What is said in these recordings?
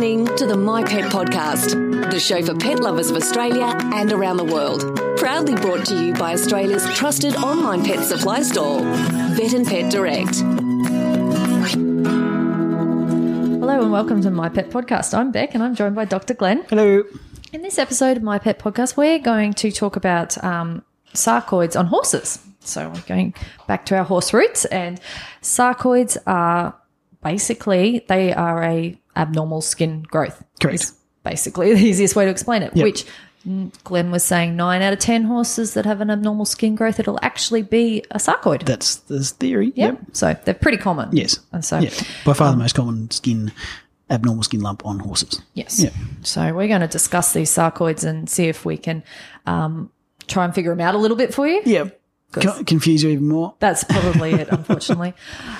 listening to the My Pet Podcast, the show for pet lovers of Australia and around the world. Proudly brought to you by Australia's trusted online pet supply store, Vet and Pet Direct. Hello and welcome to My Pet Podcast. I'm Bec and I'm joined by Dr. Glenn. Hello. In this episode of My Pet Podcast, we're going to talk about um, sarcoids on horses. So we're going back to our horse roots, and sarcoids are basically they are a abnormal skin growth. Correct. Basically the easiest way to explain it. Yep. Which Glenn was saying nine out of ten horses that have an abnormal skin growth, it'll actually be a sarcoid. That's the theory. Yep. So they're pretty common. Yes. And so Yeah. By far the most common skin, abnormal skin lump on horses. Yes. Yeah. So we're going to discuss these sarcoids and see if we can um, try and figure them out a little bit for you. Yeah. Con- confuse you even more. That's probably it, unfortunately.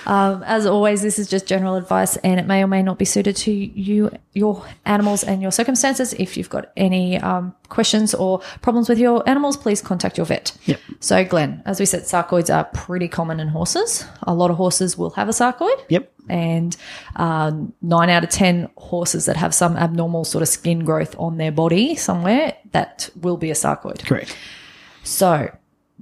um, as always, this is just general advice, and it may or may not be suited to you, your animals, and your circumstances. If you've got any um, questions or problems with your animals, please contact your vet. Yep. So, Glenn, as we said, sarcoids are pretty common in horses. A lot of horses will have a sarcoid. Yep. and um, nine out of ten horses that have some abnormal sort of skin growth on their body somewhere that will be a sarcoid. Correct. So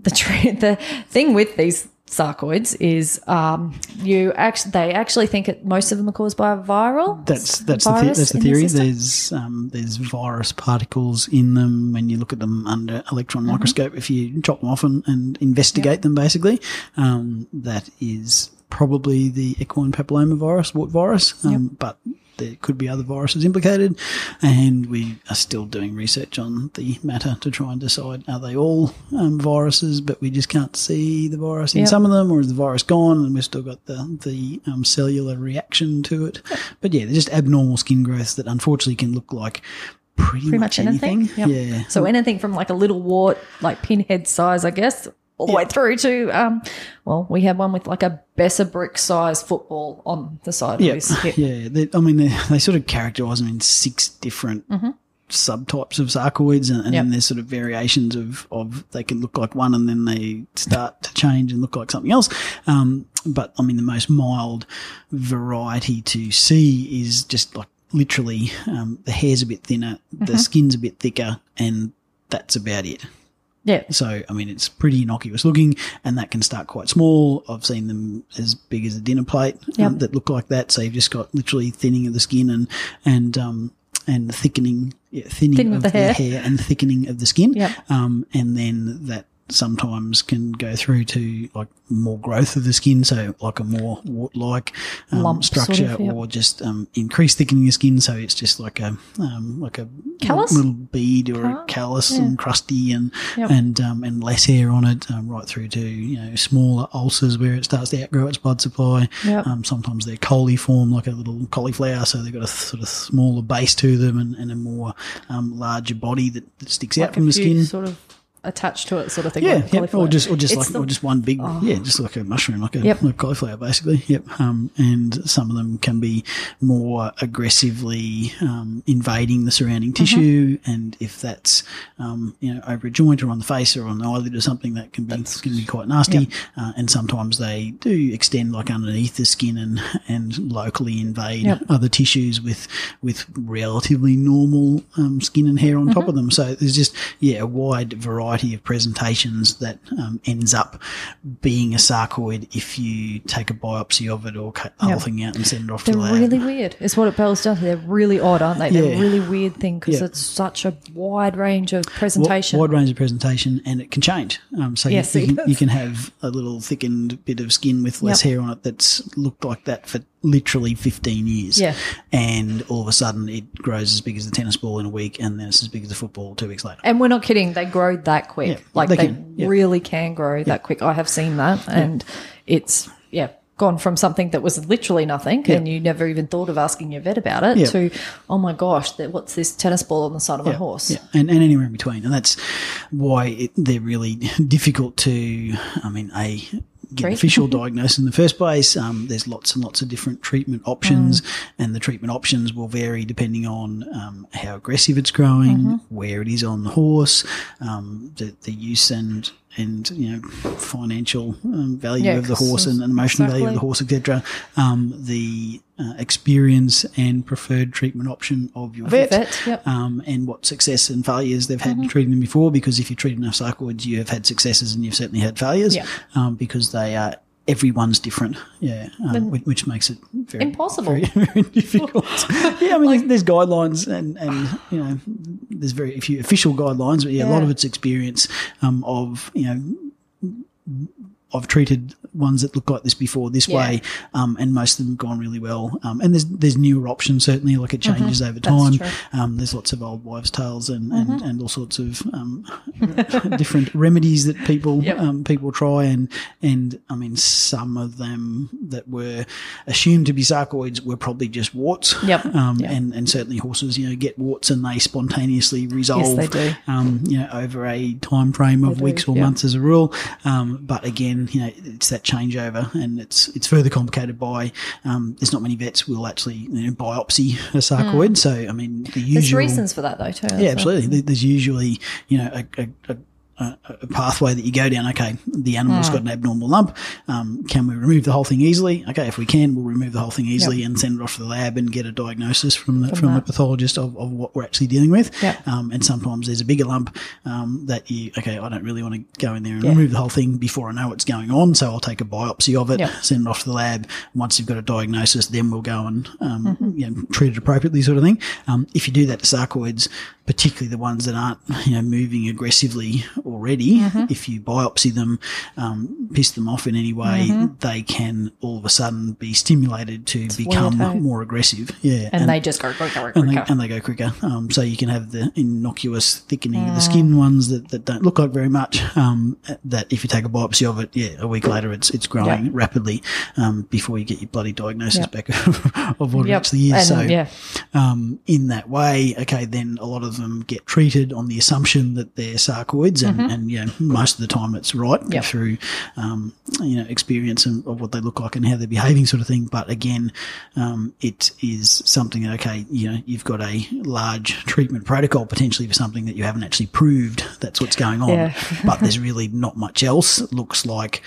the tr- the thing with these sarcoids is um, you actually they actually think it, most of them are caused by a viral. That's that's the, the that's the theory. system. there's um, there's virus particles in them when you look at them under electron Mm-hmm. microscope. If you chop them off and, and investigate them, basically, um, that is probably the equine papillomavirus, wart virus. Um, But there could be other viruses implicated, and we are still doing research on the matter to try and decide are they all um, viruses, but we just can't see the virus in Yep. some of them, or is the virus gone and we've still got the the um, cellular reaction to it? But yeah, they're just abnormal skin growths that unfortunately can look like pretty, pretty much anything. Yep. Yeah. So anything from like a little wart, like pinhead size, I guess, all the way through to um, well, we had one with like a Besser brick size football on the side Yeah, of his hip. yeah. They, I mean, they, they sort of characterise them in six different subtypes of sarcoids, and, and Mm-hmm. Yep. then there's sort of variations of of they can look like one, and then they start to change and look like something else. Um, but I mean, the most mild variety to see is just like literally um, the hair's a bit thinner, Mm-hmm. the skin's a bit thicker, and that's about it. Yeah. So, I mean, it's pretty innocuous looking, and that can start quite small. I've seen them as big as a dinner plate um, that look like that. So you've just got literally thinning of the skin and and um, and thickening, yeah, thinning, Thinning of of the the hair. hair. and thickening of the skin. Yep. Um, and then that sometimes can go through to like more growth of the skin, so like a more wart-like um, Lump sort of, structure, yep. or just um, increased thickening of skin, so it's just like a um, like a Callus? little bead or a Callus? Yeah. and crusty and Yep. and um, and less hair on it, um, right through to you know smaller ulcers where it starts to outgrow its blood supply. Yep. Um, sometimes they're coliform, like a little cauliflower, so they've got a sort of smaller base to them and, and a more um, larger body that, that sticks out from the skin. sort of attached to it, sort of thing. Yeah, like yep. or just or just It's like the- Oh. or just one big, yeah, just like a mushroom, like a, Yep. like cauliflower, basically. Yep. Um, and some of them can be more aggressively um, invading the surrounding Mm-hmm. tissue, and if that's um, you know over a joint or on the face or on the eyelid or something, that can be can be quite nasty. Uh, and sometimes they do extend like underneath the skin and and locally invade Yep. other tissues with with relatively normal um, skin and hair on top Mm-hmm. of them. So there's just yeah a wide variety of presentations that um, ends up being a sarcoid if you take a biopsy of it or cut the whole thing out and send it off to They're the lab. really weird. It's what it boils down to. They're really odd, aren't they? They're a really weird thing because Yeah. it's such a wide range of presentation. Wide range of presentation, and it can change. Um, so Yes, you, you, can, you can have a little thickened bit of skin with less Yep. hair on it that's looked like that for literally 15 years. Yeah. And all of a sudden it grows as big as a tennis ball in a week, and then it's as big as a football two weeks later. and we're not kidding. They grow that quick. Yeah, like they they, can, yeah. really can grow that quick. I have seen that, and it's yeah gone from something that was literally nothing, and you never even thought of asking your vet about it, to oh my gosh, that- what's this tennis ball on the side of my horse? Yeah, and, and anywhere in between. And that's why it, they're really difficult to, I mean, A, get an Treat. official diagnosis in the first place. Um, there's lots and lots of different treatment options, and the treatment options will vary depending on um, how aggressive it's growing, where it is on the horse, um, the, the use and and you know financial um, value Yeah, of the horse and, and emotional value of the horse, etc. Um, the uh, experience and preferred treatment option of your vet, vet, yep. um, and what success and failures they've had treating them before. Because if you treat enough sarcoids, you have had successes and you've certainly had failures. Yeah. Um, because they are everyone's different. Yeah, um, which, which makes it very Impossible. very, very difficult. yeah, I mean, there's, there's guidelines and and you know, there's very few official guidelines, but yeah, a lot of it's experience um, of you know. I've treated ones that look like this before this Yeah. way, um, and most of them have gone really well. Um, and there's there's newer options certainly, like it changes over time. Um, there's lots of old wives' tales and, and, and all sorts of um, different remedies that people Yep. um, people try, and and I mean some of them that were assumed to be sarcoids were probably just warts. Yep. Um, Yep. And and certainly horses, you know, get warts and they spontaneously resolve. they do. Um, you know, over a time frame of do, weeks or yeah. months as a rule. Um, but again, you know, it's that changeover, and it's it's further complicated by um, there's not many vets will actually you know, biopsy a sarcoid. So I mean, the usual. There's reasons for that though too. yeah, absolutely. There- There's usually, you know, a, a, a, a, a pathway that you go down. Okay, the animal's got an abnormal lump. Um, can we remove the whole thing easily? Okay, if we can, we'll remove the whole thing easily and send it off to the lab and get a diagnosis from the, from, the pathologist of, of what we're actually dealing with. Yep. Um, and sometimes there's a bigger lump um, that you, okay, I don't really want to go in there and Yeah. remove the whole thing before I know what's going on. So I'll take a biopsy of it, Yep. send it off to the lab. Once you've got a diagnosis, then we'll go and um, Mm-hmm. you know, treat it appropriately, sort of thing. Um, if you do that to sarcoids, particularly the ones that aren't you know moving aggressively already, Mm-hmm. if you biopsy them, um, piss them off in any way, Mm-hmm. they can all of a sudden be stimulated to become weird, more aggressive. Yeah, and, they just go quicker, and they, and they go quicker. Um, so you can have the innocuous thickening of the skin ones that, that don't look like very much. Um, that if you take a biopsy of it, yeah, a week later it's it's growing Yep. rapidly. Um, before you get your bloody diagnosis Yep. back of what it actually is. And, so yeah. um, in that way, okay, then a lot of them get treated on the assumption that they're sarcoids, and, and you know most of the time it's right Mm-hmm. Yep. through um, you know experience and of what they look like and how they're behaving, sort of thing. But again, um, it is something that okay, you know, you've got a large treatment protocol potentially for something that you haven't actually proved that's what's going on, Yeah. but there's really not much else looks like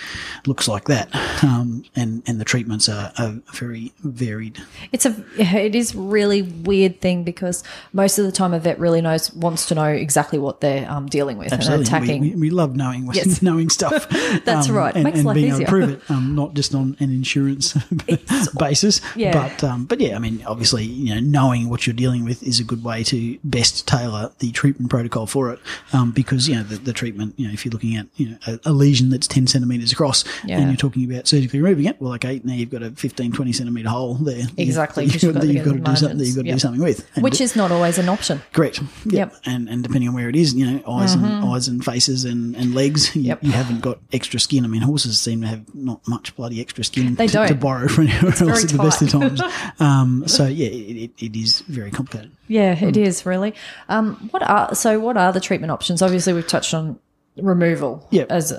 looks like that, um, and and the treatments are, are very varied. It's a it is really weird thing because most of the time a vet really knows wants to know exactly what they're um, dealing with and attacking. We, we, we love knowing Yes. knowing stuff. That's right. And, Makes and life being able to prove it, um, not just on an insurance basis. Yeah. But um, but yeah, I mean, obviously, you know, knowing what you're dealing with is a good way to best tailor the treatment protocol for it. Um, because you know the, the treatment, you know, if you're looking at you know a, a lesion that's 10 centimeters across, Yeah. and you're talking about surgically removing it, well, okay, now you've got a 15, 20 centimeter hole there. Exactly, You've, you've got that to you've get got to do something. You've got to do something with, which is not always an option. Correct. Yep. Yep. And and depending on where it is, you know, eyes and eyes and faces and, and legs, you, Mm-hmm. Yep. you haven't got extra skin. I mean, horses seem to have not much bloody extra skin They to, don't. to borrow from anywhere else at the best of times. Um, so yeah, it, it, it is very complicated. Yeah, it is really. Um, what are so? What are the treatment options? Obviously, we've touched on removal Yep. as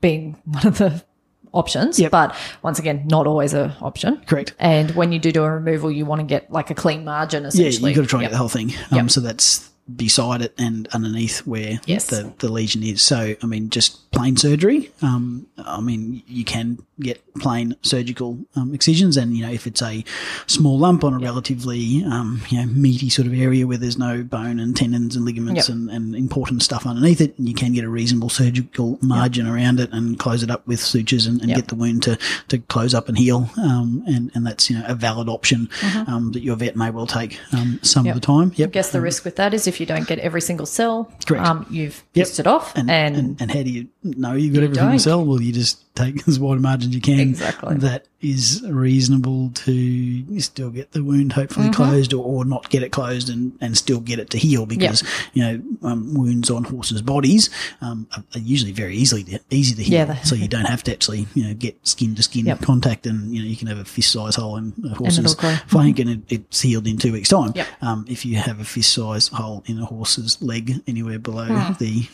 being one of the options, Yep. but once again, not always a option. Correct. And when you do do a removal, you want to get like a clean margin. essentially. Yeah, you've got to try and Yep. get the whole thing. Um, Yep. So that's beside it and underneath where Yes. the, the lesion is. So, I mean, just plain surgery. Um, I mean, you can get plain surgical um, excisions, and you know, if it's a small lump on a relatively um, you know meaty sort of area where there's no bone and tendons and ligaments Yep. and, and important stuff underneath it, you can get a reasonable surgical margin around it and close it up with sutures and, and Yep. get the wound to, to close up and heal. Um, and and that's you know a valid option Mm-hmm. um, that your vet may well take um, some Yep. of the time. I guess the risk with that is if you don't get every single cell, Correct. um, you've Yep. pissed it off, and, and, and, and how do you know you've got everything to don't. sell? Well, you just take as wide a margin as you can. Exactly. That is reasonable to still get the wound hopefully Mm-hmm. closed or, or not get it closed and, and still get it to heal because, you know, um, wounds on horses' bodies um, are, are usually very easily to, easy to heal. Yeah, so you don't have to actually, you know, get skin to skin Yep. contact and, you know, you can have a fist size hole in a horse's flank and it, it's healed in two weeks' time. Yep. Um, if you have a fist size hole in a horse's leg anywhere below Hmm. the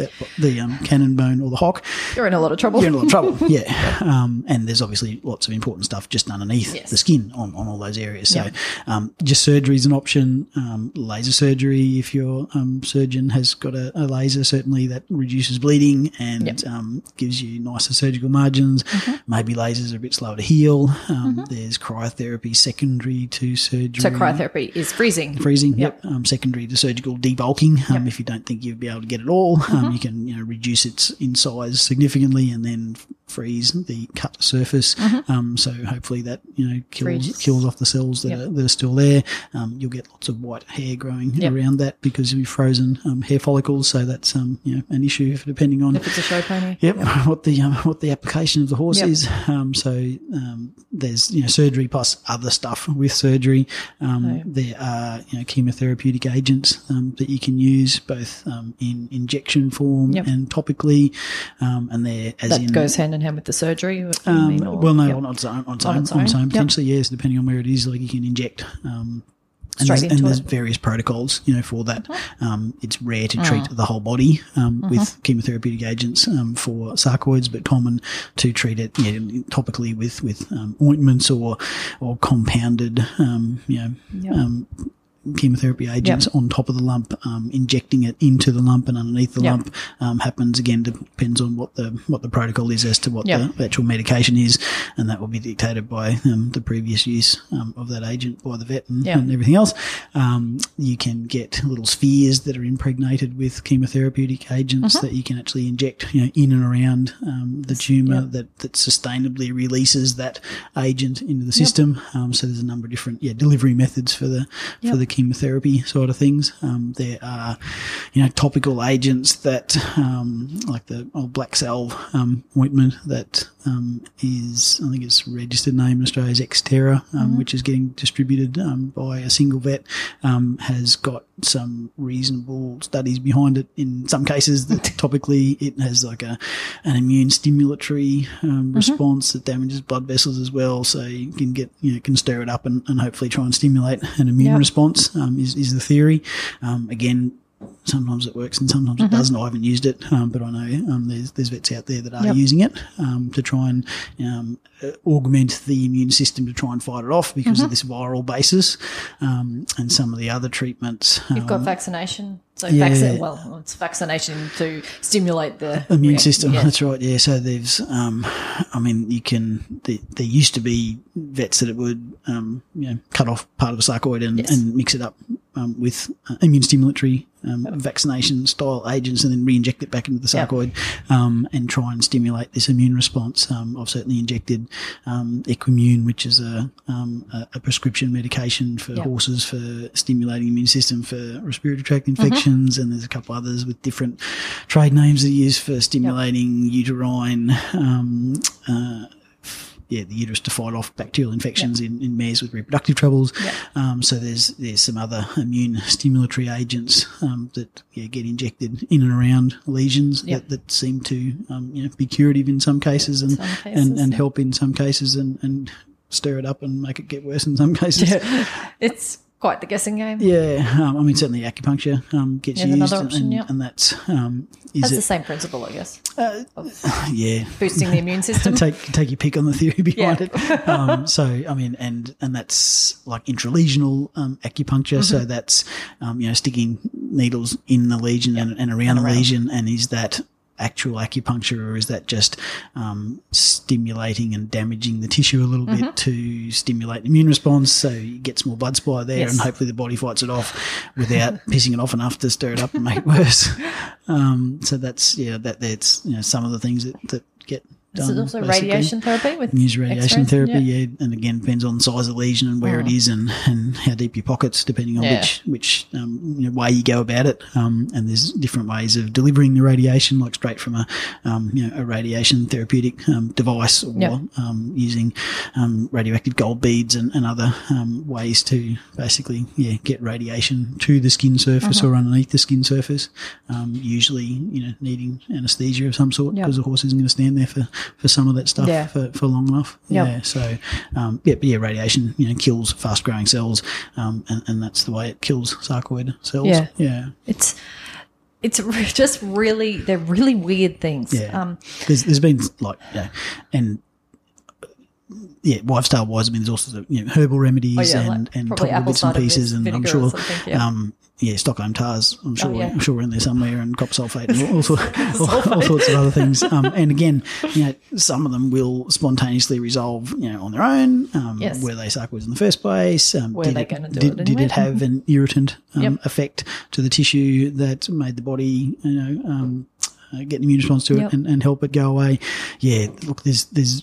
um, the um, cannon bone or the hock, You're in a lot of trouble. you're in a lot of trouble. yeah. Um, and there's obviously lots of important stuff just underneath Yes. the skin on, on all those areas. So Yeah. um, just surgery is an option. Um, laser surgery, if your um, surgeon has got a, a laser, certainly that reduces bleeding and Yep. um, gives you nicer surgical margins. Mm-hmm. Maybe lasers are a bit slower to heal. Um, There's cryotherapy secondary to surgery. so cryotherapy is freezing. Freezing, yep. Um, secondary to surgical debulking. Um, If you don't think you'll be able to get it all, Mm-hmm. um, you can you know reduce its in size significantly and then freeze the cut surface. Um, so hopefully that you know kills kills off the cells that, Yep. are, that are still there. Um, you'll get lots of white hair growing Yep. around that because you've frozen um, hair follicles. So that's um, you know an issue depending on If it's a show pony. Yep, what the um, what the application of the horse Yep. is. Um, so um, there's you know surgery plus other stuff with surgery. Um, There are you know chemotherapeutic agents um, that you can use both um, in injection form Yep. and topically, um, and they're as That in goes hand in hand with the surgery. um, mean, or- well, no, Yep. on its own, on its On own, its on its own, yep. potentially, yes, depending on where it is. Like you can inject. Um, and there's, and there's various protocols, you know, for that. Uh-huh. Um, it's rare to treat Mm. the whole body um, Uh-huh. with chemotherapeutic agents um, for sarcoids, but common to treat it yeah, topically with with um, ointments or or compounded, um, you know, Yep. Chemotherapy agents on top of the lump, um, injecting it into the lump and underneath the Yep. lump um, happens again depends on what the what the protocol is as to what Yep. the actual medication is, and that will be dictated by um, the previous use um, of that agent by the vet and, Yep. and everything else. Um, you can get little spheres that are impregnated with chemotherapeutic agents Mm-hmm. that you can actually inject you know, in and around um, the tumor Yep. that, that sustainably releases that agent into the system. Um, so there's a number of different yeah delivery methods for the Yep. for the chemotherapy side of things. Um, there are you know topical agents that um, like the old black salve um, ointment that um, is I think its registered name in Australia is Xterra, um, which is getting distributed um, by a single vet. Um, has got some reasonable studies behind it. In some cases, that topically it has like a an immune stimulatory um, response that damages blood vessels as well. So you can get you know can stir it up and, and hopefully try and stimulate an immune Yep. response. Um, is is the theory. Um, again. Sometimes it works and sometimes it doesn't. I haven't used it, um, but I know um, there's there's vets out there that are Yep. using it um, to try and um, uh, augment the immune system to try and fight it off because of this viral basis. Um, and some of the other treatments, You've got um, vaccination. So yeah. vaccine, well, it's vaccination to stimulate the immune system. yeah. That's right. Yeah. So there's, um, I mean, you can. There, there used to be vets that it would, um, you know, cut off part of a sarcoid and, Yes. and mix it up um, with uh, immune stimulatory um, vaccination style agents, and then re-inject it back into the Yep. sarcoid um, and try and stimulate this immune response. Um, I've certainly injected um, Equimune, which is a, um, a, prescription medication for Yep. horses for stimulating the immune system for respiratory tract Mm-hmm. infections, and there's a couple others with different trade names that are used for stimulating uterine. Um, uh, yeah, the uterus to fight off bacterial infections in, in mares with reproductive troubles. Um, so there's there's some other immune stimulatory agents um, that yeah, get injected in and around lesions that, that seem to um, you know, be curative in some cases and Some and, cases, and yeah. help in some cases and, and stir it up and make it get worse in some cases. It's quite the guessing game. Yeah, um, I mean certainly acupuncture um, gets Yeah, used, option, and, yeah. and that's um, is Has the same principle, I guess. yeah. Boosting the immune system. Take take your pick on the theory behind Yeah. it. Um, so I mean, and and that's like intralesional um, acupuncture. So Mm-hmm. that's um, you know sticking needles in the lesion and, and around And the around. lesion. And is that actual acupuncture or is that just um, stimulating and damaging the tissue a little Mm-hmm. bit to stimulate the immune response so you get some more blood supply there Yes. and hopefully the body fights it off without pissing it off enough to stir it up and make it worse um, so that's yeah that that's you know some of the things that, that get Is it done, also basically. radiation therapy with Use radiation X-rays? therapy, Yeah. yeah. and again depends on the size of the lesion and where it is, and, and how deep your pockets, depending on Yeah. which which um, you know, way you go about it. Um, and there's different ways of delivering the radiation, like straight from a um, you know a radiation therapeutic um, device, or Yep. um, using um, radioactive gold beads and, and other um, ways to basically yeah get radiation to the skin surface Uh-huh. or underneath the skin surface. Um, usually, you know, needing anaesthesia of some sort Yep. because the horse isn't going to stand there for, for some of that stuff Yeah. for, for long enough. Yep. Yeah. So, um, yeah, but yeah, radiation, you know, kills fast growing cells. Um, and, and that's the way it kills sarcoid cells. Yeah. Yeah. It's it's just really they're really weird things. Yeah. Um, there's there's been like yeah, and yeah, lifestyle wise, I mean, there's also you know, herbal remedies Oh, yeah, and, like and probably apple bits and pieces, and I'm sure, yeah. Um, yeah, Stockholm tars, I'm sure, yeah. I'm sure we're in there somewhere, and copper sulfate, and all, all, all, all sorts of other things. Um, and again, you know, some of them will spontaneously resolve, you know, on their own. Um, Yes. were they sarcoids in the first place? Um, Were they it- gonna do did, it did it have an irritant um, Yep. effect to the tissue that made the body, you know, um, uh, get an immune response to Yep. it and, and help it go away. Yeah, look, there's there's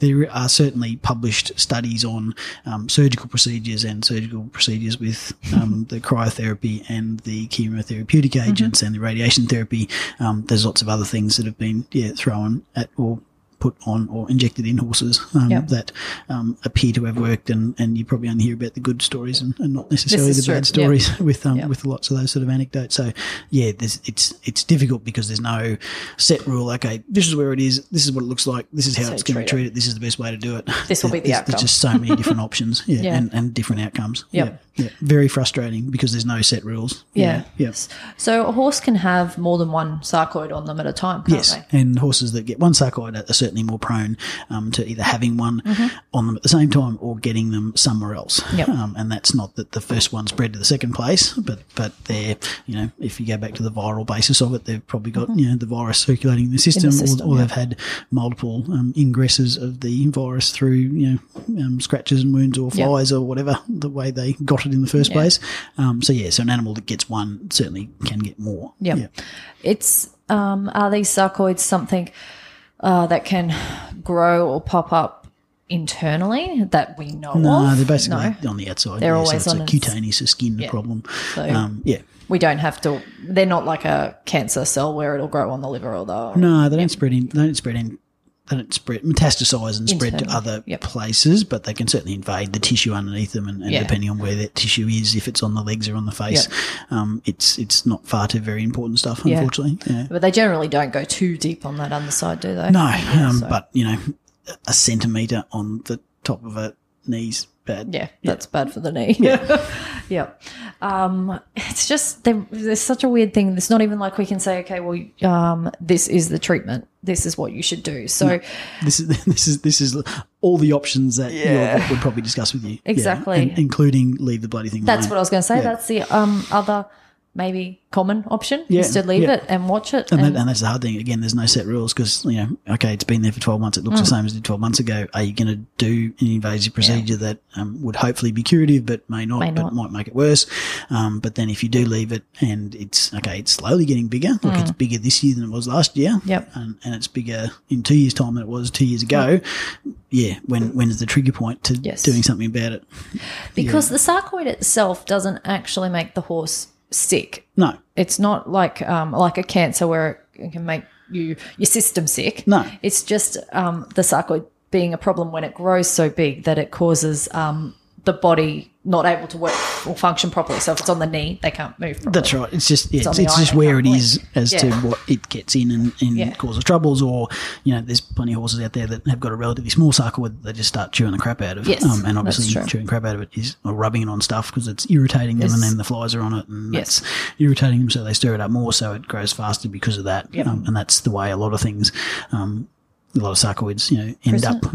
there are certainly published studies on um, surgical procedures and surgical procedures with um, the cryotherapy and the chemotherapeutic agents and the radiation therapy. Um, there's lots of other things that have been yeah thrown at or put on or injected in horses um, Yep. that um, appear to have worked, and, and you probably only hear about the good stories and, and not necessarily the bad true. Yep. stories with um, Yep. with lots of those sort of anecdotes. So yeah, there's, it's it's difficult because there's no set rule. Okay, this is where it is. This is what it looks like. This is how So it's going to treat it. This is the best way to do it. This will be the There's- outcome. There's just so many different options. Yeah, Yeah. And, and different outcomes. Yep. Yeah, yeah. Very frustrating because there's no set rules. yeah. Yeah. So a horse can have more than one sarcoid on them at a time, can't Yes, they? and horses that get one sarcoid are certainly more prone um, to either having one on them at the same time or getting them somewhere else. Mm-hmm. Yep. Um, and that's not that the first one spread to the second place, but but they're you know if you go back to the viral basis of it, they've probably got you know the virus circulating in the system, Mm-hmm. system, or, or yeah. they've had multiple um, ingresses of the virus through you know um, scratches and wounds or Yep. flies or whatever the way they got it in the first Yeah. place. Um, so yeah, so an animal that gets one certainly can get more. Yep. Yeah. It's um, are these sarcoids something uh, that can grow or pop up internally that we know No, of? they're basically No. on the outside. They're yeah, always so it's on a cutaneous skin Yeah. problem. So- um, yeah. We don't have to. They're not like a cancer cell where it'll grow on the liver or the. No, they don't spread in. They don't spread in. They don't spread metastasize and spread to other yep. places, but they can certainly invade the tissue underneath them, and, and Yeah. depending on where that tissue is, if it's on the legs or on the face, um, it's it's not far too very important stuff. Yeah. Unfortunately, yeah. But they generally don't go too deep on that underside, do they? No, Yeah, um, so- but you know, a centimeter on the top of a knee's bad. Yeah, that's bad for the knee. Yeah. yeah. Um, it's just, there's such a weird thing. It's not even like we can say, okay, well, um, this is the treatment. This is what you should do. So, This is this is this is all the options that Yeah. yeah. would probably discuss with you. Yeah, Exactly. and- including leave the bloody thing. that's alone. what I was going to say. Yeah. That's the um, other maybe common option Yeah, is to leave yeah. it and watch it. And, And, that, and that's the hard thing. Again, there's no set rules because, you know, okay, it's been there for 12 months. It looks Mm. the same as it did 12 months ago. Are you going to do an invasive procedure that um, would hopefully be curative but may not, May but might make it worse? Um, but then if you do leave it and it's, okay, it's slowly getting bigger, like it's bigger this year than it was last year. Mm. Yep. And, and it's bigger in two years' time than it was two years ago. Yeah. When, when's the trigger point to Yes. doing something about it? because the sarcoid itself doesn't actually make the horse sick. No. It's not like um, like a cancer where it can make you your system sick. No. it's just um, the sarcoid being a problem when it grows so big that it causes um, the body not able to work or function properly. So if it's on the knee, they can't move. Properly. That's right. It's just yeah, It's it's, it's eye just where it is blink. as to what it gets in and, and Yeah. causes troubles, or you know, there's plenty of horses out there that have got a relatively small sarcoid that they just start chewing the crap out of. Yes, um, and obviously chewing crap out of it is or rubbing it on stuff because it's irritating them, Yes. and then the flies are on it, and Yes. that's irritating them, so they stir it up more, so it grows faster because of that. Yep. Um, and that's the way a lot of things, um, a lot of sarcoids, you know, end Present. up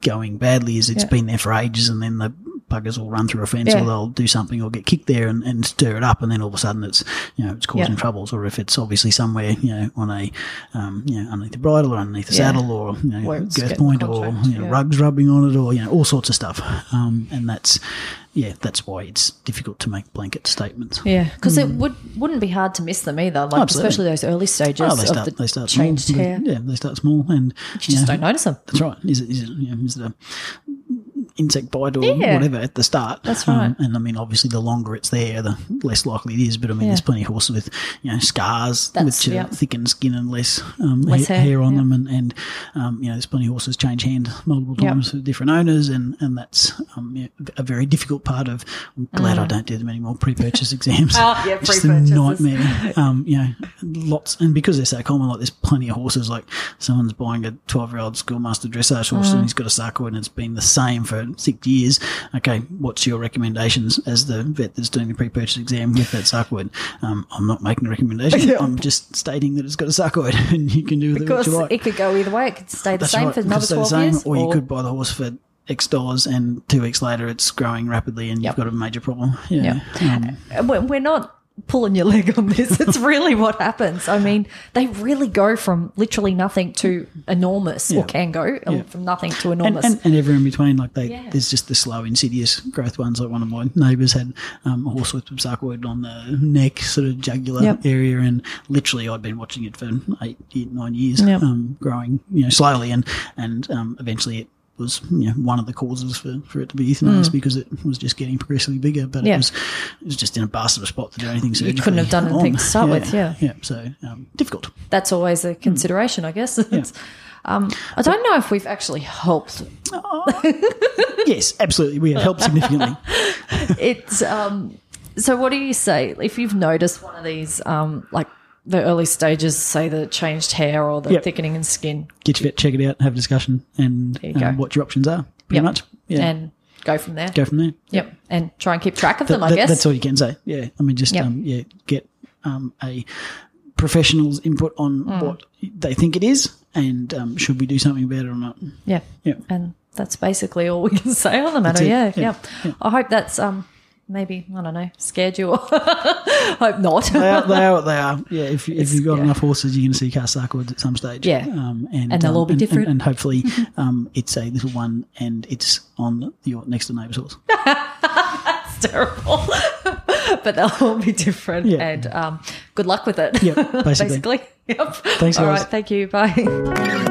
going badly. Is it's Yeah. been there for ages, and then the buggers will run through a fence Yeah. or they'll do something or get kicked there and, and stir it up and then all of a sudden it's you know it's causing Yeah. troubles or if it's obviously somewhere you know on a um, you know underneath the bridle or underneath the Yeah. saddle or you know girth point or you know, rugs rubbing on it or you know all sorts of stuff um, and that's yeah that's why it's difficult to make blanket statements Yeah, because it would wouldn't be hard to miss them either. Like Absolutely. especially those early stages Oh, they of start. the They start small. Yeah, they start small, and You just don't notice them. That's right. Is it, is it, you know, is it a insect bite or Yeah. whatever at the start? That's right. Um, and I mean, obviously, the longer it's there, the less likely it is. But I mean, Yeah. there's plenty of horses with you know scars, That's- which are thickened skin and less, um, Less ha- hair, hair, on yeah. them, and and um, you know, there's plenty of horses change hand multiple Yep. times with different owners, and and that's um, you know, a very difficult part of. I'm glad I don't do them anymore. Pre-purchase exams. Mm. Ah, yeah, Just a nightmare. Um, you know, lots, and because they're so common, like there's plenty of horses. Like someone's buying a 12 year old schoolmaster dressage horse Mm. and he's got a sarcoid and it's been the same for for six years. Okay, what's your recommendations as the vet that's doing the pre-purchase exam with that sarcoid? Um, I'm not making a recommendation. I'm just stating that it's got a sarcoid, and you can do with it what Because you like. it could go either way. It could stay the That's same right. for another 12 same, years. or you could buy the horse for X dollars, and two weeks later it's growing rapidly, and Yep. you've got a major problem. Yeah. Um, Uh, we're not pulling your leg on this. It's really what happens. I mean, they really go from literally nothing to enormous, Yeah. or can go Yeah. from nothing to enormous. and, and everywhere in between, like they, Yeah. there's just the slow, insidious growth ones. Like one of my neighbours had um, a horse with some sarcoid on the neck, sort of jugular Yep. area, and literally I'd been watching it for eight, eight nine years, Yep. um, growing, you know, slowly, and and um, eventually it was you know one of the causes for, for it to be euthanized because it was just getting progressively bigger, but Mm. Yeah. it was it was just in a bastard spot to do anything. So you couldn't have done anything on. to start with, yeah. yeah. So um, difficult. That's always a consideration, I guess. It's, um, I don't know if we've actually helped. yes, absolutely. We have helped significantly. It's um, so. What do you say if you've noticed one of these, um, like the early stages, say the changed hair or the Yep. thickening in skin, get your vet, check it out, have a discussion, and you um, what your options are. Pretty Yep. much, yeah. and go from there? Go from there. Yep, and try and keep track of them. I that- guess. that's all you can say. Yeah, I mean, just Yep. um, yeah, get um, a professional's input on Mm. what they think it is, and um, should we do something about it or not? Yeah. Yeah. And that's basically all we can say on the matter. Yeah. yeah. I hope that's um maybe, I don't know, scared you or hope not. They are, they are they are. Yeah, if, you- if you've got yeah. enough horses, you're going to see cast sarcoids at some stage. Yeah. um, and And they'll um, all be different. And, hopefully, um, it's a little one, and it's on your next door neighbour's horse. That's terrible. but they'll all be different. Yeah. And um good luck with it. Yep, basically. basically. Yep. Thanks, All guys. right, thank you. Bye.